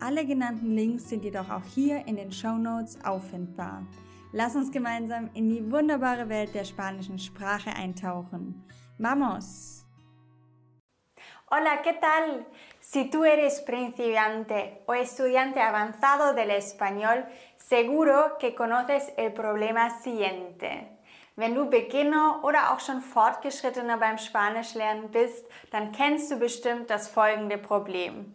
Alle genannten Links sind jedoch auch hier in den Show Notes auffindbar. Lass uns gemeinsam in die wunderbare Welt der spanischen Sprache eintauchen. Vamos! Hola, ¿qué tal? Si tú eres principiante o estudiante avanzado del español, seguro que conoces el problema siguiente. Wenn du Beginner oder auch schon Fortgeschrittener beim Spanischlernen bist, dann kennst du bestimmt das folgende Problem.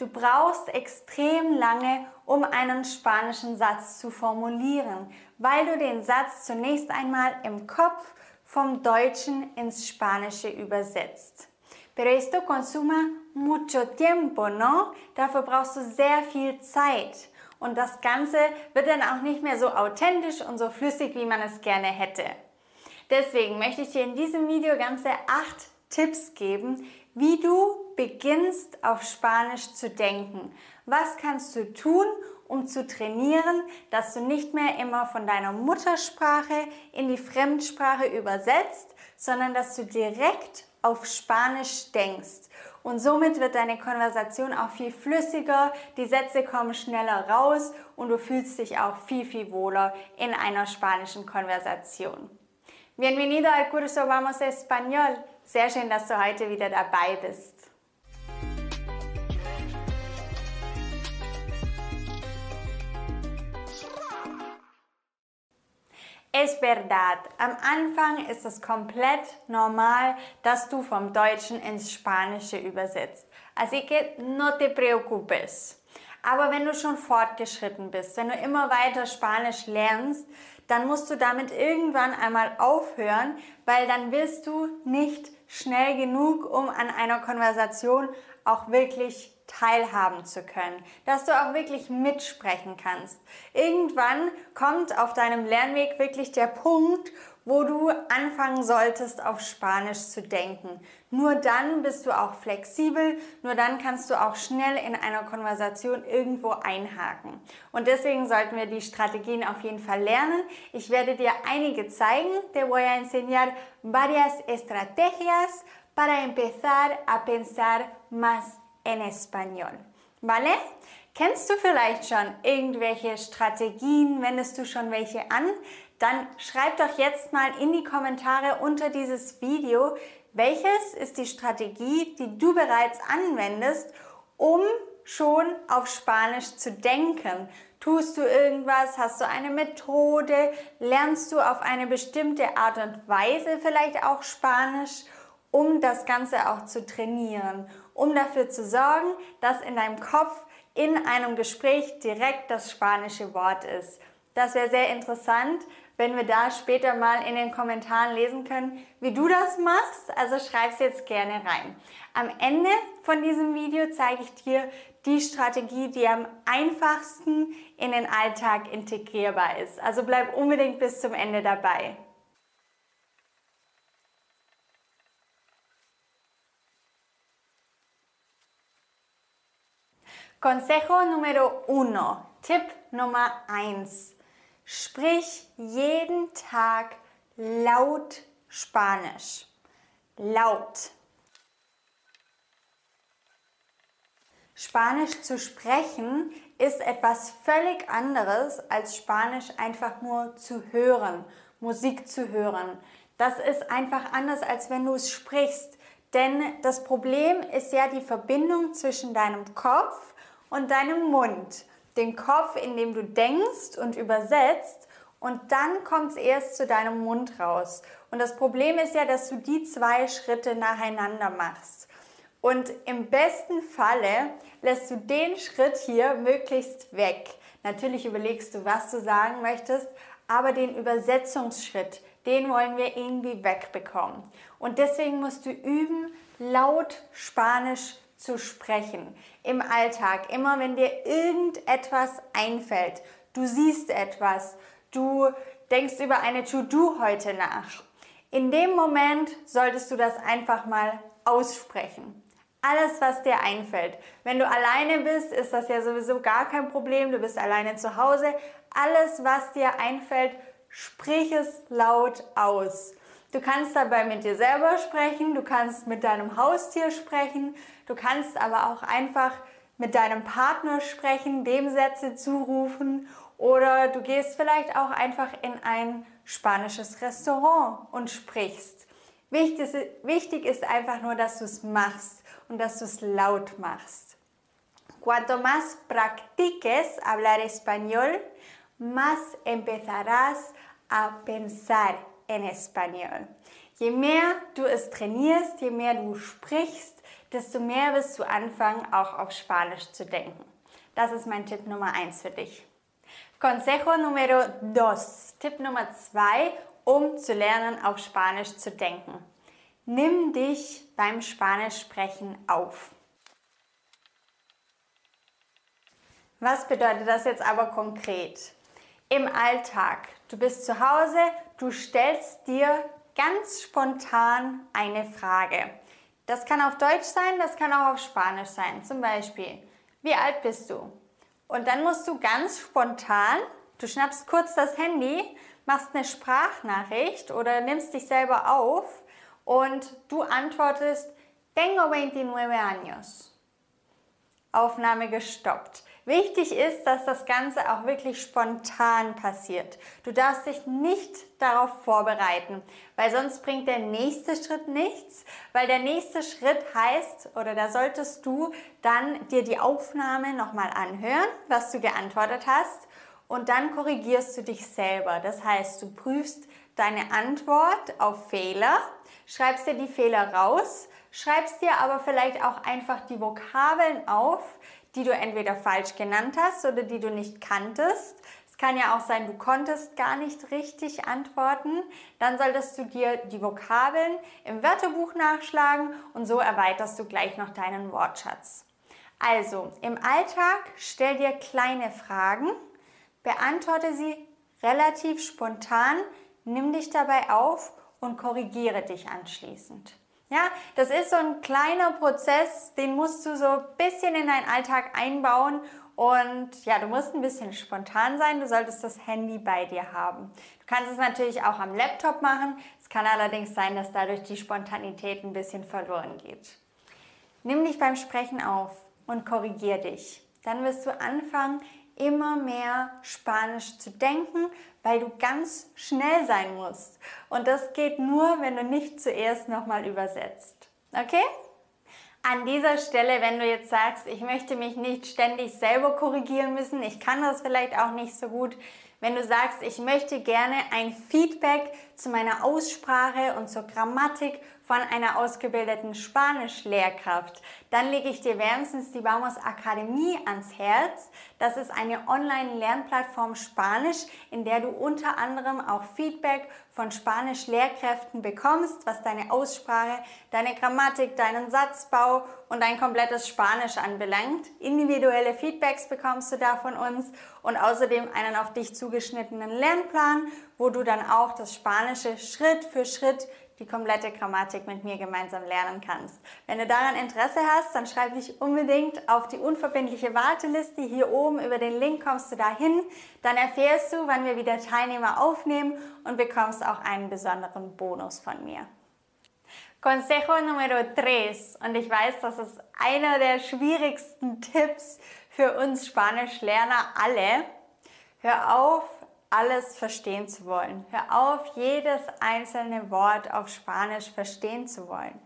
Du brauchst extrem lange, um einen spanischen Satz zu formulieren, weil du den Satz zunächst einmal im Kopf vom Deutschen ins Spanische übersetzt. Pero esto consuma mucho tiempo, ¿no? Dafür brauchst du sehr viel Zeit. Und das Ganze wird dann auch nicht mehr so authentisch und so flüssig, wie man es gerne hätte. Deswegen möchte ich dir in diesem Video ganze acht Tipps geben, wie du beginnst auf Spanisch zu denken. Was kannst du tun, um zu trainieren, dass du nicht mehr immer von deiner Muttersprache in die Fremdsprache übersetzt, sondern dass du direkt auf Spanisch denkst. Und somit wird deine Konversation auch viel flüssiger, die Sätze kommen schneller raus und du fühlst dich auch viel, viel wohler in einer spanischen Konversation. Bienvenido al curso Vamos Español. Sehr schön, dass du heute wieder dabei bist. Es verdad, am Anfang ist es komplett normal, dass du vom Deutschen ins Spanische übersetzt. Así que no te preocupes. Aber wenn du schon fortgeschritten bist, wenn du immer weiter Spanisch lernst, dann musst du damit irgendwann einmal aufhören, weil dann wirst du nicht schnell genug, um an einer Konversation auch wirklich teilhaben zu können, dass du auch wirklich mitsprechen kannst. Irgendwann kommt auf deinem Lernweg wirklich der Punkt, wo du anfangen solltest, auf Spanisch zu denken. Nur dann bist du auch flexibel, nur dann kannst du auch schnell in einer Konversation irgendwo einhaken. Und deswegen sollten wir die Strategien auf jeden Fall lernen. Ich werde dir einige zeigen. Te voy a enseñar varias estrategias para empezar a pensar más en español. ¿Vale? Kennst du vielleicht schon irgendwelche Strategien? Wendest du schon welche an? Dann schreib doch jetzt mal in die Kommentare unter dieses Video, welches ist die Strategie, die du bereits anwendest, um schon auf Spanisch zu denken. Tust du irgendwas? Hast du eine Methode? Lernst du auf eine bestimmte Art und Weise vielleicht auch Spanisch? um das Ganze auch zu trainieren, um dafür zu sorgen, dass in deinem Kopf in einem Gespräch direkt das spanische Wort ist. Das wäre sehr interessant, wenn wir da später mal in den Kommentaren lesen können, wie du das machst. Also schreib es jetzt gerne rein. Am Ende von diesem Video zeige ich dir die Strategie, die am einfachsten in den Alltag integrierbar ist. Also bleib unbedingt bis zum Ende dabei. Consejo número uno, Tipp Nummer eins. Sprich jeden Tag laut Spanisch. Laut. Spanisch zu sprechen ist etwas völlig anderes als Spanisch einfach nur zu hören, Musik zu hören. Das ist einfach anders, als wenn du es sprichst. Denn das Problem ist ja die Verbindung zwischen deinem Kopf und deinem Mund. Den Kopf, in dem du denkst und übersetzt und dann kommt es erst zu deinem Mund raus. Und das Problem ist ja, dass du die zwei Schritte nacheinander machst. Und im besten Falle lässt du den Schritt hier möglichst weg. Natürlich überlegst du, was du sagen möchtest, aber den Übersetzungsschritt, den wollen wir irgendwie wegbekommen. Und deswegen musst du üben, laut Spanisch zu sprechen im Alltag. Immer wenn dir irgendetwas einfällt, du siehst etwas, du denkst über eine To-Do heute nach. In dem Moment solltest du das einfach mal aussprechen. Alles, was dir einfällt. Wenn du alleine bist, ist das ja sowieso gar kein Problem. Du bist alleine zu Hause. Alles, was dir einfällt, sprich es laut aus. Du kannst dabei mit dir selber sprechen, du kannst mit deinem Haustier sprechen, du kannst aber auch einfach mit deinem Partner sprechen, dem Sätze zurufen oder du gehst vielleicht auch einfach in ein spanisches Restaurant und sprichst. Wichtig ist, einfach nur, dass du es machst und dass du es laut machst. Cuanto más practiques hablar español, más empezarás a pensar en español. Je mehr du es trainierst, je mehr du sprichst, desto mehr wirst du anfangen, auch auf Spanisch zu denken. Das ist mein Tipp Nummer 1 für dich. Consejo número 2. Tipp Nummer 2, um zu lernen, auf Spanisch zu denken. Nimm dich beim Spanischsprechen auf. Was bedeutet das jetzt aber konkret? Im Alltag. Du bist zu Hause, du stellst dir ganz spontan eine Frage. Das kann auf Deutsch sein, das kann auch auf Spanisch sein. Zum Beispiel, wie alt bist du? Und dann musst du ganz spontan, du schnappst kurz das Handy, machst eine Sprachnachricht oder nimmst dich selber auf und du antwortest, tengo 29 años. Aufnahme gestoppt. Wichtig ist, dass das Ganze auch wirklich spontan passiert. Du darfst dich nicht darauf vorbereiten, weil sonst bringt der nächste Schritt nichts, weil der nächste Schritt heißt, oder da solltest du dann dir die Aufnahme nochmal anhören, was du geantwortet hast, und dann korrigierst du dich selber. Das heißt, du prüfst deine Antwort auf Fehler, schreibst dir die Fehler raus, schreibst dir aber vielleicht auch einfach die Vokabeln auf, die du entweder falsch genannt hast oder die du nicht kanntest. Es kann ja auch sein, du konntest gar nicht richtig antworten. Dann solltest du dir die Vokabeln im Wörterbuch nachschlagen und so erweiterst du gleich noch deinen Wortschatz. Also, im Alltag stell dir kleine Fragen, beantworte sie relativ spontan, nimm dich dabei auf und korrigiere dich anschließend. Ja, das ist so ein kleiner Prozess, den musst du so ein bisschen in deinen Alltag einbauen und ja, du musst ein bisschen spontan sein, du solltest das Handy bei dir haben. Du kannst es natürlich auch am Laptop machen, es kann allerdings sein, dass dadurch die Spontanität ein bisschen verloren geht. Nimm dich beim Sprechen auf und korrigier dich. Dann wirst du anfangen, immer mehr Spanisch zu denken, weil du ganz schnell sein musst. Und das geht nur, wenn du nicht zuerst nochmal übersetzt. Okay? An dieser Stelle, wenn du jetzt sagst, ich möchte mich nicht ständig selber korrigieren müssen, ich kann das vielleicht auch nicht so gut, wenn du sagst, ich möchte gerne ein Feedback zu meiner Aussprache und zur Grammatik von einer ausgebildeten Spanisch-Lehrkraft, dann lege ich dir wärmstens die Baumhaus Akademie ans Herz. Das ist eine Online-Lernplattform Spanisch, in der du unter anderem auch Feedback von Spanisch-Lehrkräften bekommst, was deine Aussprache, deine Grammatik, deinen Satzbau und dein komplettes Spanisch anbelangt. Individuelle Feedbacks bekommst du da von uns und außerdem einen auf dich zugeschnittenen Lernplan, wo du dann auch das Spanische Schritt für Schritt die komplette Grammatik mit mir gemeinsam lernen kannst. Wenn du daran Interesse hast, dann schreib dich unbedingt auf die unverbindliche Warteliste. Hier oben über den Link kommst du dahin. Dann erfährst du, wann wir wieder Teilnehmer aufnehmen und bekommst auch einen besonderen Bonus von mir. Consejo Numero 3. Und ich weiß, das ist einer der schwierigsten Tipps für uns Spanischlerner alle. Hör auf, alles verstehen zu wollen. Hör auf, jedes einzelne Wort auf Spanisch verstehen zu wollen.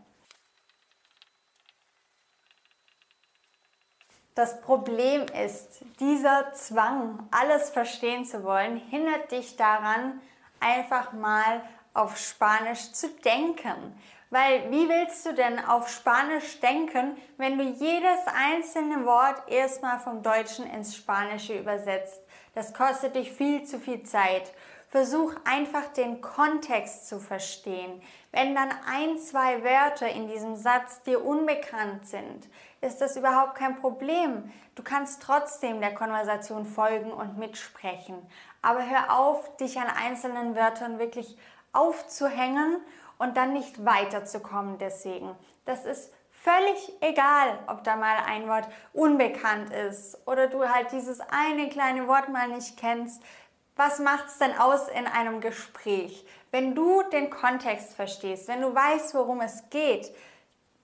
Das Problem ist, dieser Zwang, alles verstehen zu wollen, hindert dich daran, einfach mal auf Spanisch zu denken. Weil wie willst du denn auf Spanisch denken, wenn du jedes einzelne Wort erstmal vom Deutschen ins Spanische übersetzt? Das kostet dich viel zu viel Zeit. Versuch einfach den Kontext zu verstehen. Wenn dann ein, zwei Wörter in diesem Satz dir unbekannt sind, ist das überhaupt kein Problem. Du kannst trotzdem der Konversation folgen und mitsprechen. Aber hör auf, dich an einzelnen Wörtern wirklich aufzuhängen und dann nicht weiterzukommen deswegen. Das ist völlig egal, ob da mal ein Wort unbekannt ist oder du halt dieses eine kleine Wort mal nicht kennst. Was macht es denn aus in einem Gespräch? Wenn du den Kontext verstehst, wenn du weißt, worum es geht,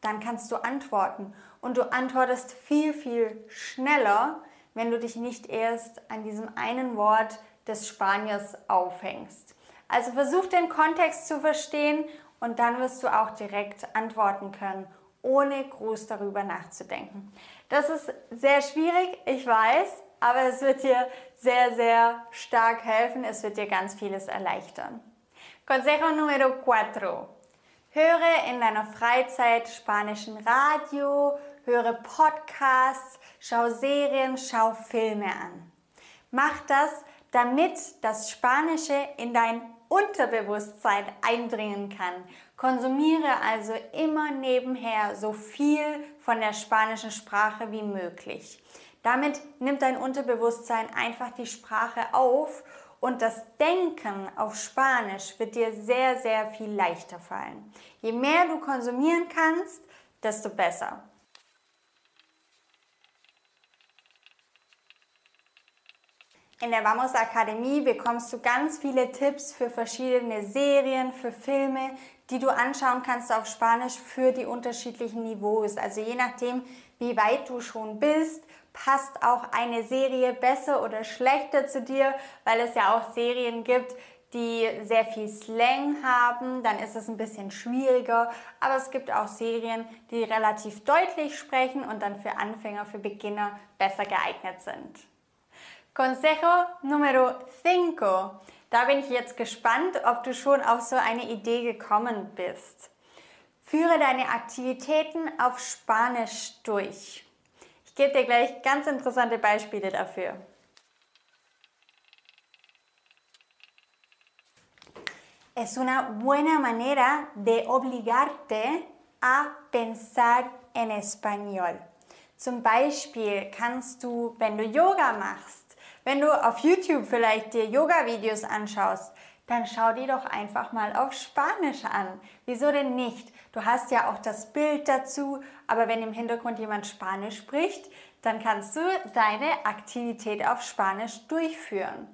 dann kannst du antworten. Und du antwortest viel, viel schneller, wenn du dich nicht erst an diesem einen Wort des Spaniers aufhängst. Also versuch den Kontext zu verstehen und dann wirst du auch direkt antworten können, ohne groß darüber nachzudenken. Das ist sehr schwierig, ich weiß, aber es wird dir sehr, sehr stark helfen. Es wird dir ganz vieles erleichtern. Consejo número 4. Höre in deiner Freizeit spanischen Radio, höre Podcasts, schau Serien, schau Filme an. Mach das, damit das Spanische in dein Unterbewusstsein eindringen kann. Konsumiere also immer nebenher so viel von der spanischen Sprache wie möglich. Damit nimmt dein Unterbewusstsein einfach die Sprache auf und das Denken auf Spanisch wird dir sehr, sehr viel leichter fallen. Je mehr du konsumieren kannst, desto besser. In der Vamos Akademie bekommst du ganz viele Tipps für verschiedene Serien, für Filme, die du anschauen kannst auf Spanisch für die unterschiedlichen Niveaus. Also je nachdem, wie weit du schon bist, passt auch eine Serie besser oder schlechter zu dir, weil es ja auch Serien gibt, die sehr viel Slang haben, dann ist es ein bisschen schwieriger. Aber es gibt auch Serien, die relativ deutlich sprechen und dann für Anfänger, für Beginner besser geeignet sind. Consejo número 5. Da bin ich jetzt gespannt, ob du schon auf so eine Idee gekommen bist. Führe deine Aktivitäten auf Spanisch durch. Ich gebe dir gleich ganz interessante Beispiele dafür. Es una buena manera de obligarte a pensar en español. Zum Beispiel kannst du, wenn du Yoga machst, wenn du auf YouTube vielleicht dir Yoga-Videos anschaust, dann schau die doch einfach mal auf Spanisch an. Wieso denn nicht? Du hast ja auch das Bild dazu, aber wenn im Hintergrund jemand Spanisch spricht, dann kannst du deine Aktivität auf Spanisch durchführen.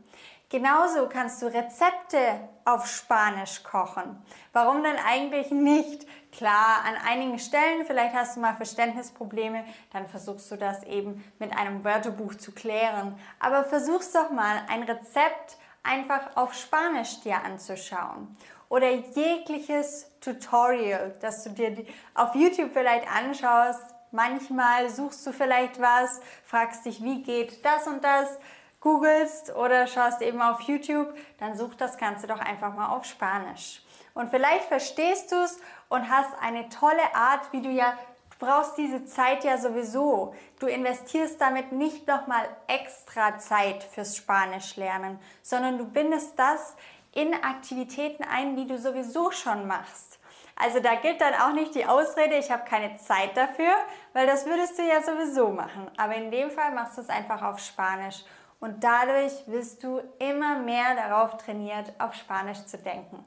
Genauso kannst du Rezepte auf Spanisch kochen. Warum denn eigentlich nicht? Klar, an einigen Stellen, vielleicht hast du mal Verständnisprobleme, dann versuchst du das eben mit einem Wörterbuch zu klären. Aber versuchst doch mal ein Rezept einfach auf Spanisch dir anzuschauen. Oder jegliches Tutorial, das du dir auf YouTube vielleicht anschaust. Manchmal suchst du vielleicht was, fragst dich, wie geht das und das googelst oder schaust eben auf YouTube, dann such das Ganze doch einfach mal auf Spanisch. Und vielleicht verstehst du es und hast eine tolle Art, wie du ja, du brauchst diese Zeit ja sowieso. Du investierst damit nicht nochmal extra Zeit fürs Spanisch lernen, sondern du bindest das in Aktivitäten ein, die du sowieso schon machst. Also da gilt dann auch nicht die Ausrede, ich habe keine Zeit dafür, weil das würdest du ja sowieso machen. Aber in dem Fall machst du es einfach auf Spanisch und dadurch wirst du immer mehr darauf trainiert, auf Spanisch zu denken.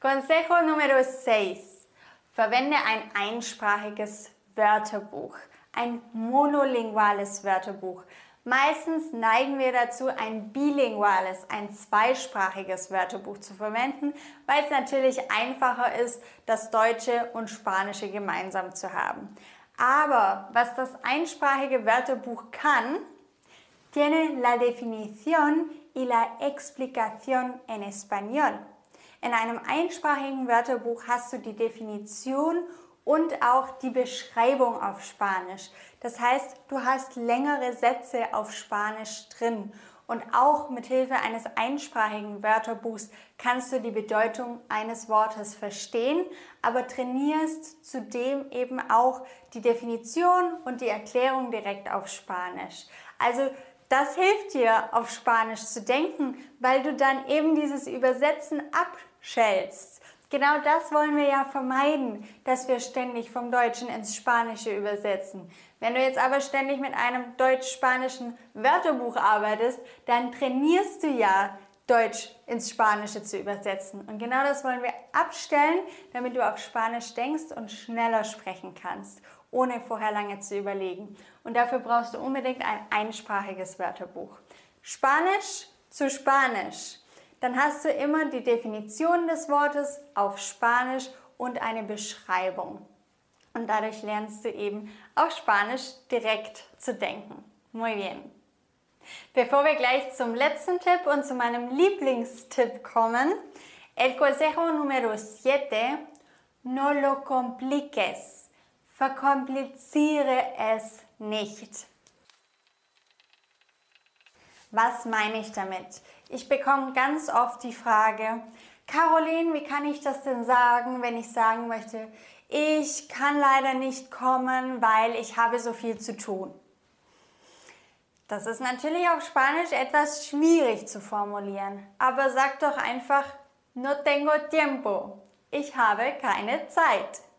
Consejo número 6. Verwende ein einsprachiges Wörterbuch, ein monolinguales Wörterbuch. Meistens neigen wir dazu, ein bilinguales, ein zweisprachiges Wörterbuch zu verwenden, weil es natürlich einfacher ist, das Deutsche und Spanische gemeinsam zu haben. Aber was das einsprachige Wörterbuch kann, tiene la definición y la explicación en español. In einem einsprachigen Wörterbuch hast du die Definition und auch die Beschreibung auf Spanisch. Das heißt, du hast längere Sätze auf Spanisch drin. Und auch mit Hilfe eines einsprachigen Wörterbuchs kannst du die Bedeutung eines Wortes verstehen, aber trainierst zudem eben auch die Definition und die Erklärung direkt auf Spanisch. Also Das hilft dir, auf Spanisch zu denken, weil du dann eben dieses Übersetzen abschältst. Genau das wollen wir ja vermeiden, dass wir ständig vom Deutschen ins Spanische übersetzen. Wenn du jetzt aber ständig mit einem deutsch-spanischen Wörterbuch arbeitest, dann trainierst du ja Deutsch ins Spanische zu übersetzen. Und genau das wollen wir abstellen, damit du auf Spanisch denkst und schneller sprechen kannst, ohne vorher lange zu überlegen. Und dafür brauchst du unbedingt ein einsprachiges Wörterbuch. Spanisch zu Spanisch. Dann hast du immer die Definition des Wortes auf Spanisch und eine Beschreibung. Und dadurch lernst du eben auf Spanisch direkt zu denken. Muy bien. Bevor wir gleich zum letzten Tipp und zu meinem Lieblingstipp kommen, el consejo número 7, no lo compliques. Verkompliziere es nicht. Was meine ich damit? Ich bekomme ganz oft die Frage, Caroline, wie kann ich das denn sagen, wenn ich sagen möchte, ich kann leider nicht kommen, weil ich habe so viel zu tun. Das ist natürlich auf Spanisch etwas schwierig zu formulieren, aber sag doch einfach no tengo tiempo. Ich habe keine Zeit.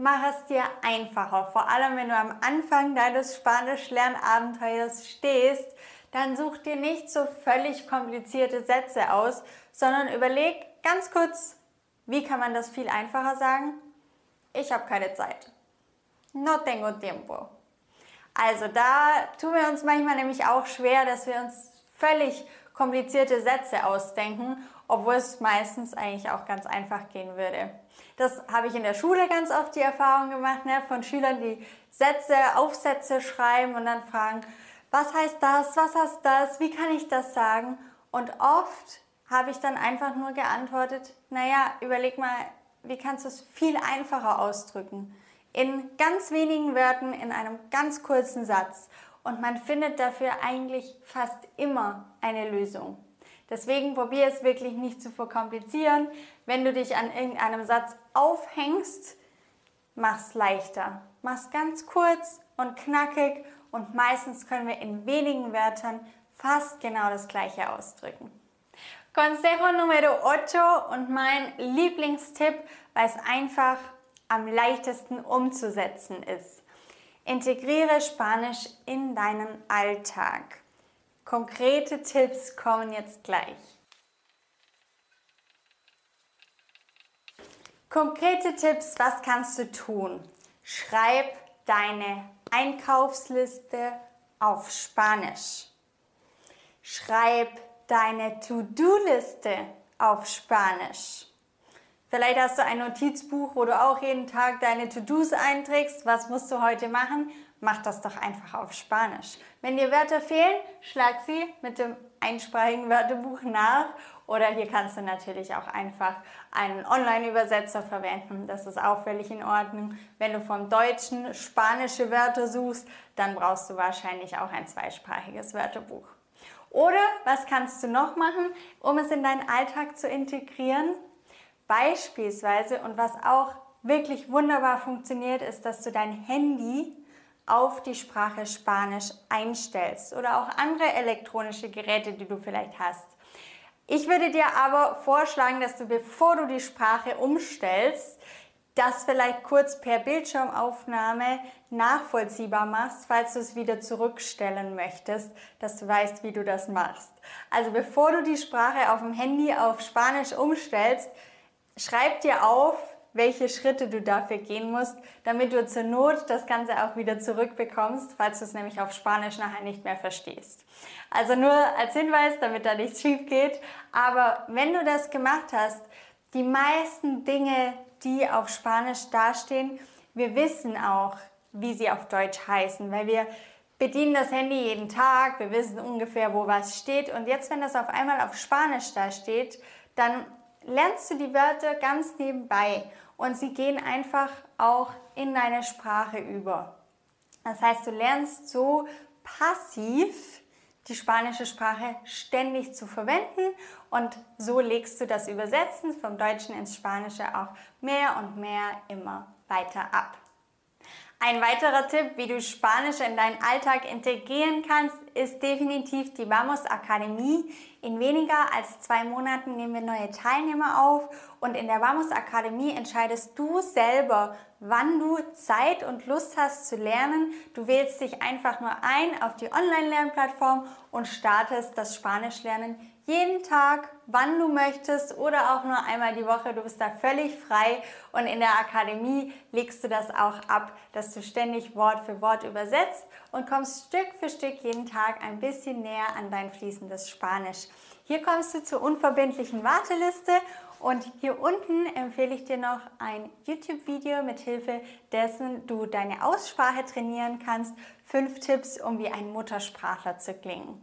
Mach es dir einfacher, vor allem wenn du am Anfang deines Spanisch-Lernabenteuers stehst, dann such dir nicht so völlig komplizierte Sätze aus, sondern überleg ganz kurz, wie kann man das viel einfacher sagen? Ich habe keine Zeit. No tengo tiempo. Also da tun wir uns manchmal nämlich auch schwer, dass wir uns völlig komplizierte Sätze ausdenken, obwohl es meistens eigentlich auch ganz einfach gehen würde. Das habe ich in der Schule ganz oft die Erfahrung gemacht, ne, von Schülern, die Sätze, Aufsätze schreiben und dann fragen, was heißt das, was heißt das, wie kann ich das sagen? Und oft habe ich dann einfach nur geantwortet, naja, überleg mal, wie kannst du es viel einfacher ausdrücken? in ganz wenigen Wörtern in einem ganz kurzen Satz. Und man findet dafür eigentlich fast immer eine Lösung. Deswegen probier es wirklich nicht zu verkomplizieren. Wenn du dich an irgendeinem Satz aufhängst, mach es leichter. Mach es ganz kurz und knackig und meistens können wir in wenigen Wörtern fast genau das gleiche ausdrücken. Consejo Numero 8 und mein Lieblingstipp, weil es einfach am leichtesten umzusetzen ist. Integriere Spanisch in deinen Alltag. Konkrete Tipps kommen jetzt gleich. Konkrete Tipps, was kannst du tun? Schreib deine Einkaufsliste auf Spanisch. Schreib deine To-Do-Liste auf Spanisch. Vielleicht hast du ein Notizbuch, wo du auch jeden Tag deine To-Dos einträgst. Was musst du heute machen? Mach das doch einfach auf Spanisch. Wenn dir Wörter fehlen, schlag sie mit dem einsprachigen Wörterbuch nach. Oder hier kannst du natürlich auch einfach einen Online-Übersetzer verwenden. Das ist auch völlig in Ordnung. Wenn du vom Deutschen spanische Wörter suchst, dann brauchst du wahrscheinlich auch ein zweisprachiges Wörterbuch. Oder was kannst du noch machen, um es in deinen Alltag zu integrieren? Beispielsweise und was auch wirklich wunderbar funktioniert, ist, dass du dein Handy auf die Sprache Spanisch einstellst oder auch andere elektronische Geräte, die du vielleicht hast. Ich würde dir aber vorschlagen, dass du, bevor du die Sprache umstellst, das vielleicht kurz per Bildschirmaufnahme nachvollziehbar machst, falls du es wieder zurückstellen möchtest, dass du weißt, wie du das machst. Also bevor du die Sprache auf dem Handy auf Spanisch umstellst, Schreib dir auf, welche Schritte du dafür gehen musst, damit du zur Not das Ganze auch wieder zurückbekommst, falls du es nämlich auf Spanisch nachher nicht mehr verstehst. Also nur als Hinweis, damit da nichts schief geht. Aber wenn du das gemacht hast, die meisten Dinge, die auf Spanisch dastehen, wir wissen auch, wie sie auf Deutsch heißen, weil wir bedienen das Handy jeden Tag, wir wissen ungefähr, wo was steht. Und jetzt, wenn das auf einmal auf Spanisch da steht, dann lernst du die Wörter ganz nebenbei und sie gehen einfach auch in deine Sprache über. Das heißt, du lernst so passiv die spanische Sprache ständig zu verwenden und so legst du das Übersetzen vom Deutschen ins Spanische auch mehr und mehr immer weiter ab. Ein weiterer Tipp, wie du Spanisch in deinen Alltag integrieren kannst, ist definitiv die Vamos Akademie. In weniger als zwei Monaten nehmen wir neue Teilnehmer auf und in der Vamos Akademie entscheidest du selber, wann du Zeit und Lust hast zu lernen. Du wählst dich einfach nur ein auf die Online-Lernplattform und startest das Spanischlernen jeden Tag, wann du möchtest oder auch nur einmal die Woche. Du bist da völlig frei und in der Akademie legst du das auch ab, dass du ständig Wort für Wort übersetzt und kommst Stück für Stück jeden Tag ein bisschen näher an dein fließendes Spanisch. Hier kommst du zur unverbindlichen Warteliste und hier unten empfehle ich dir noch ein YouTube-Video, mit Hilfe dessen du deine Aussprache trainieren kannst. Fünf Tipps, um wie ein Muttersprachler zu klingen.